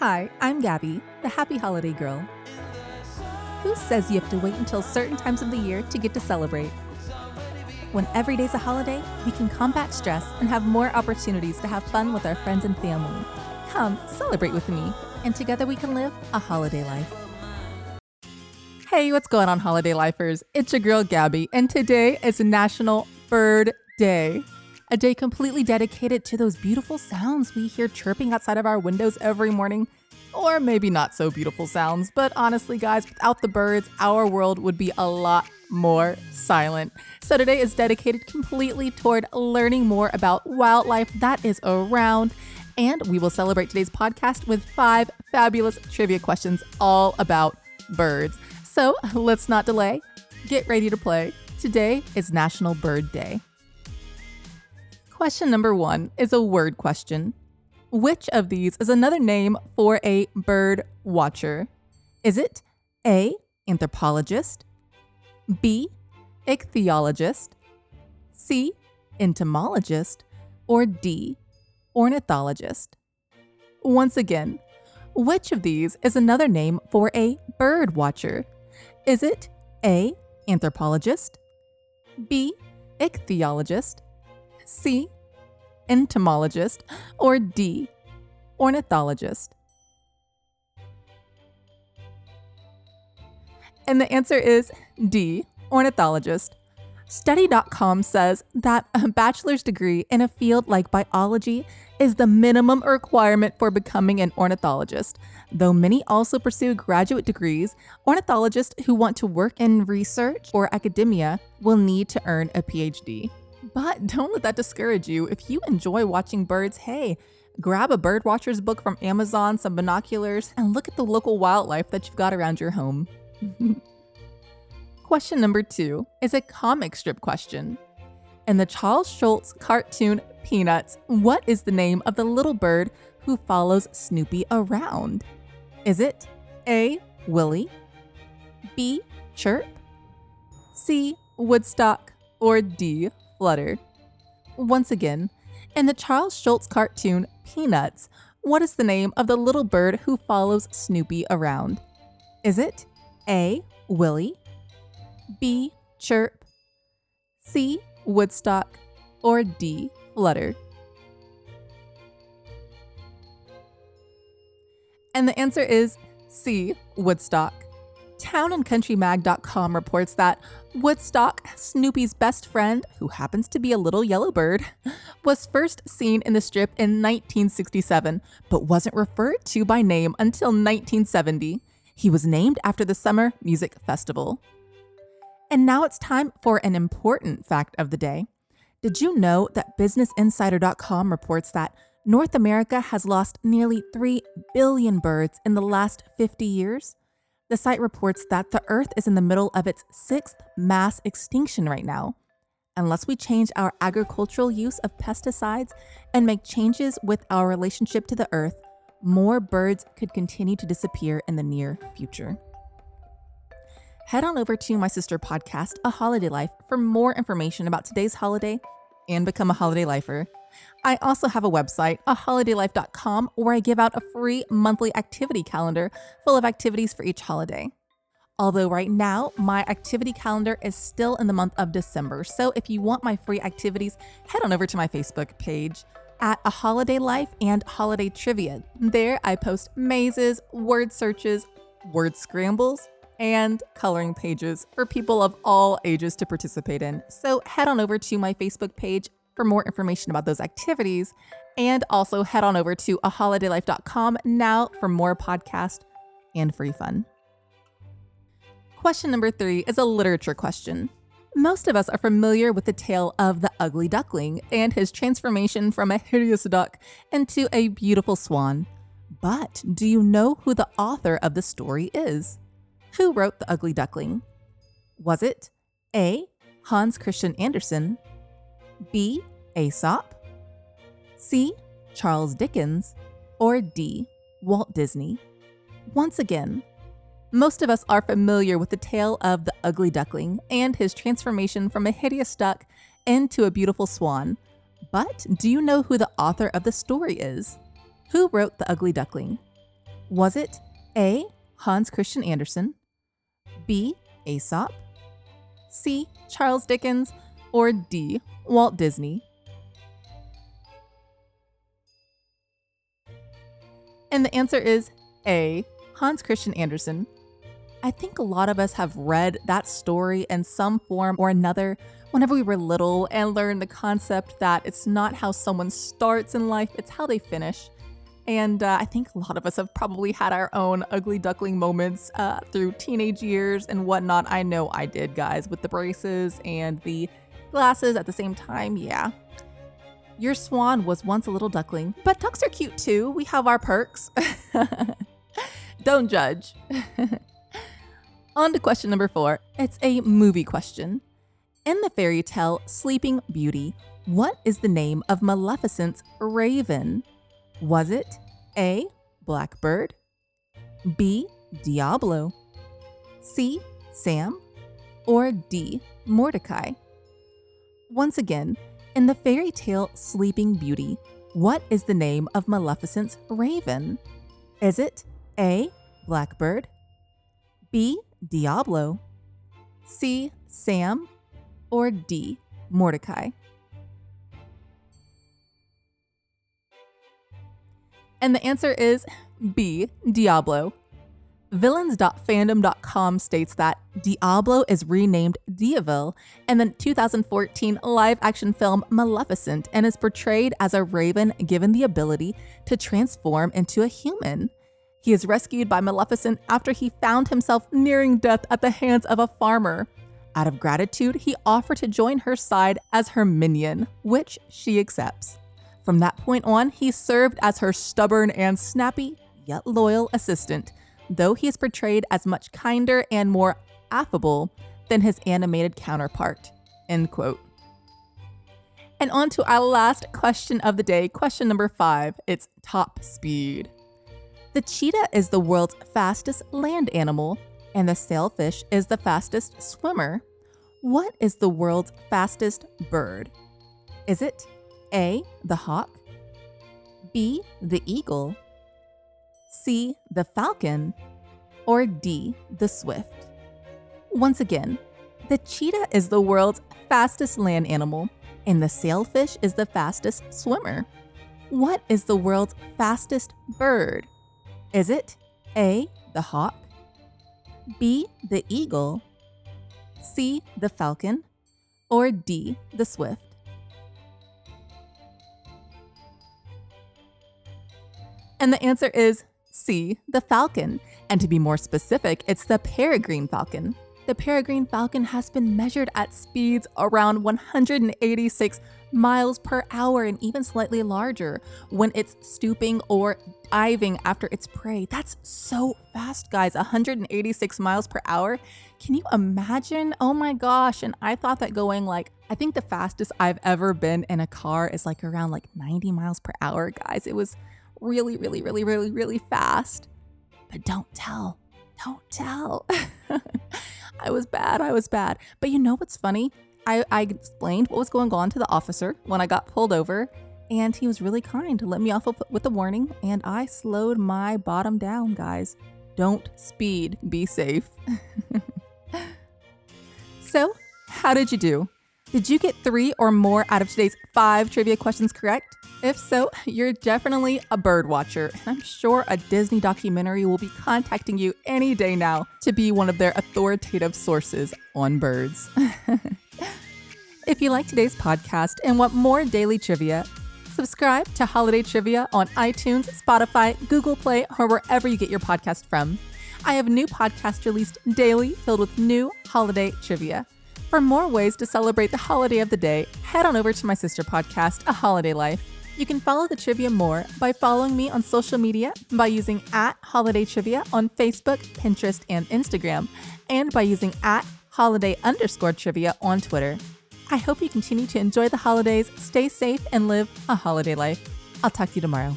Hi, I'm Gabby, the happy holiday girl. Who says you have to wait until certain times of the year to get to celebrate? When every day's a holiday, we can combat stress and have more opportunities to have fun with our friends and family. Come, celebrate with me, and together we can live a holiday life. Hey, what's going on, holiday lifers? It's your girl Gabby, and today is National Bird Day a day completely dedicated to those beautiful sounds we hear chirping outside of our windows every morning. Or maybe not so beautiful sounds, but honestly, guys, without the birds, our world would be a lot more silent. So today is dedicated completely toward learning more about wildlife that is around. And we will celebrate today's podcast with five fabulous trivia questions all about birds. So let's not delay. Get ready to play. Today is National Bird Day. Question number one is a word question. Which of these is another name for a bird watcher? Is it A. Anthropologist, B. Ichthyologist, C. Entomologist, or D. Ornithologist? Once again, which of these is another name for a bird watcher? Is it A. Anthropologist, B. Ichthyologist, C. Entomologist, or D. Ornithologist? And the answer is D. Ornithologist. Study.com says that a bachelor's degree in a field like biology is the minimum requirement for becoming an ornithologist. Though many also pursue graduate degrees, ornithologists who want to work in research or academia will need to earn a PhD. But don't let that discourage you. If you enjoy watching birds, hey, grab a birdwatcher's book from Amazon, some binoculars, and look at the local wildlife that you've got around your home. question number two is a comic strip question. In the Charles Schulz cartoon Peanuts, what is the name of the little bird who follows Snoopy around? Is it A. Willie, B. Chirp, C. Woodstock, or D. Flutter. Once again, in the Charles Schulz cartoon Peanuts, what is the name of the little bird who follows Snoopy around? Is it A. Willie, B. Chirp, C. Woodstock, or D. Flutter? And the answer is C. Woodstock. TownandCountryMag.com reports that Woodstock, Snoopy's best friend, who happens to be a little yellow bird, was first seen in the strip in 1967, but wasn't referred to by name until 1970. He was named after the Summer Music Festival. And now it's time for an important fact of the day. Did you know that BusinessInsider.com reports that North America has lost nearly 3 billion birds in the last 50 years? The site reports that the Earth is in the middle of its sixth mass extinction right now. Unless we change our agricultural use of pesticides and make changes with our relationship to the Earth, more birds could continue to disappear in the near future. Head on over to my sister podcast, A Holiday Life, for more information about today's holiday and become a holiday lifer. I also have a website, aholidaylife.com, where I give out a free monthly activity calendar full of activities for each holiday. Although right now, my activity calendar is still in the month of December. So if you want my free activities, head on over to my Facebook page at A Holiday Life and Holiday Trivia. There, I post mazes, word searches, word scrambles, and coloring pages for people of all ages to participate in. So head on over to my Facebook page for more information about those activities. And also head on over to aholidaylife.com now for more podcast and free fun. Question number three is a literature question. Most of us are familiar with the tale of the ugly duckling and his transformation from a hideous duck into a beautiful swan. But do you know who the author of the story is? Who wrote The Ugly Duckling? Was it A. Hans Christian Andersen, B. Aesop, C. Charles Dickens, or D. Walt Disney? Once again, most of us are familiar with the tale of the ugly duckling and his transformation from a hideous duck into a beautiful swan. But do you know who the author of the story is? Who wrote The Ugly Duckling? Was it A. Hans Christian Andersen, B. Aesop, C. Charles Dickens, or D. Walt Disney? And the answer is A. Hans Christian Andersen. I think a lot of us have read that story in some form or another whenever we were little and learned the concept that it's not how someone starts in life, it's how they finish. And uh, I think a lot of us have probably had our own ugly duckling moments uh, through teenage years and whatnot. I know I did, guys, with the braces and the glasses at the same time. Yeah. Your swan was once a little duckling, but ducks are cute too. We have our perks. Don't judge. On to question number four. It's a movie question. In the fairy tale Sleeping Beauty, what is the name of Maleficent's raven? Was it A. Blackbird, B. Diablo, C. Sam, or D. Mordecai? Once again, in the fairy tale Sleeping Beauty, what is the name of Maleficent's raven? Is it A. Blackbird, B. Diablo, C. Sam, or D. Mordecai? And the answer is B. Diablo. Villains.fandom.com states that Diablo is renamed Diaval in the 2014 live action film Maleficent and is portrayed as a raven given the ability to transform into a human. He is rescued by Maleficent after he found himself nearing death at the hands of a farmer. Out of gratitude, he offered to join her side as her minion, which she accepts. From that point on, he served as her stubborn and snappy, yet loyal assistant, though he is portrayed as much kinder and more affable than his animated counterpart. End quote. And on to our last question of the day, question number five. It's top speed. The cheetah is the world's fastest land animal, and the sailfish is the fastest swimmer. What is the world's fastest bird? Is it A, the hawk, B, the eagle, C, the falcon, or D, the swift? Once again, the cheetah is the world's fastest land animal, and the sailfish is the fastest swimmer. What is the world's fastest bird? Is it A, the hawk, B, the eagle, C, the falcon, or D, the swift? And the answer is C, the falcon. And to be more specific, it's the peregrine falcon. The peregrine falcon has been measured at speeds around 186 miles per hour and even slightly larger when it's stooping or diving after its prey. That's so fast, guys. 186 miles per hour. Can you imagine? Oh my gosh. And I thought that going like, I think the fastest I've ever been in a car is like around like 90 miles per hour, guys. It was really, really, really, really, really fast. But don't tell. Don't tell. I was bad. I was bad. But you know what's funny? I, I explained what was going on to the officer when I got pulled over, and he was really kind to let me off with a warning, and I slowed my bottom down, guys. Don't speed, be safe. so, how did you do? Did you get three or more out of today's five trivia questions correct? If so, you're definitely a bird watcher, and I'm sure a Disney documentary will be contacting you any day now to be one of their authoritative sources on birds. if you like today's podcast and want more daily trivia, subscribe to Holiday Trivia on iTunes, Spotify, Google Play, or wherever you get your podcast from. I have new podcasts released daily filled with new holiday trivia. For more ways to celebrate the holiday of the day, head on over to my sister podcast, A Holiday Life. You can follow the trivia more by following me on social media by using at Holiday Trivia on Facebook, Pinterest, and Instagram, and by using at holiday underscore trivia on Twitter. I hope you continue to enjoy the holidays, stay safe, and live a holiday life. I'll talk to you tomorrow.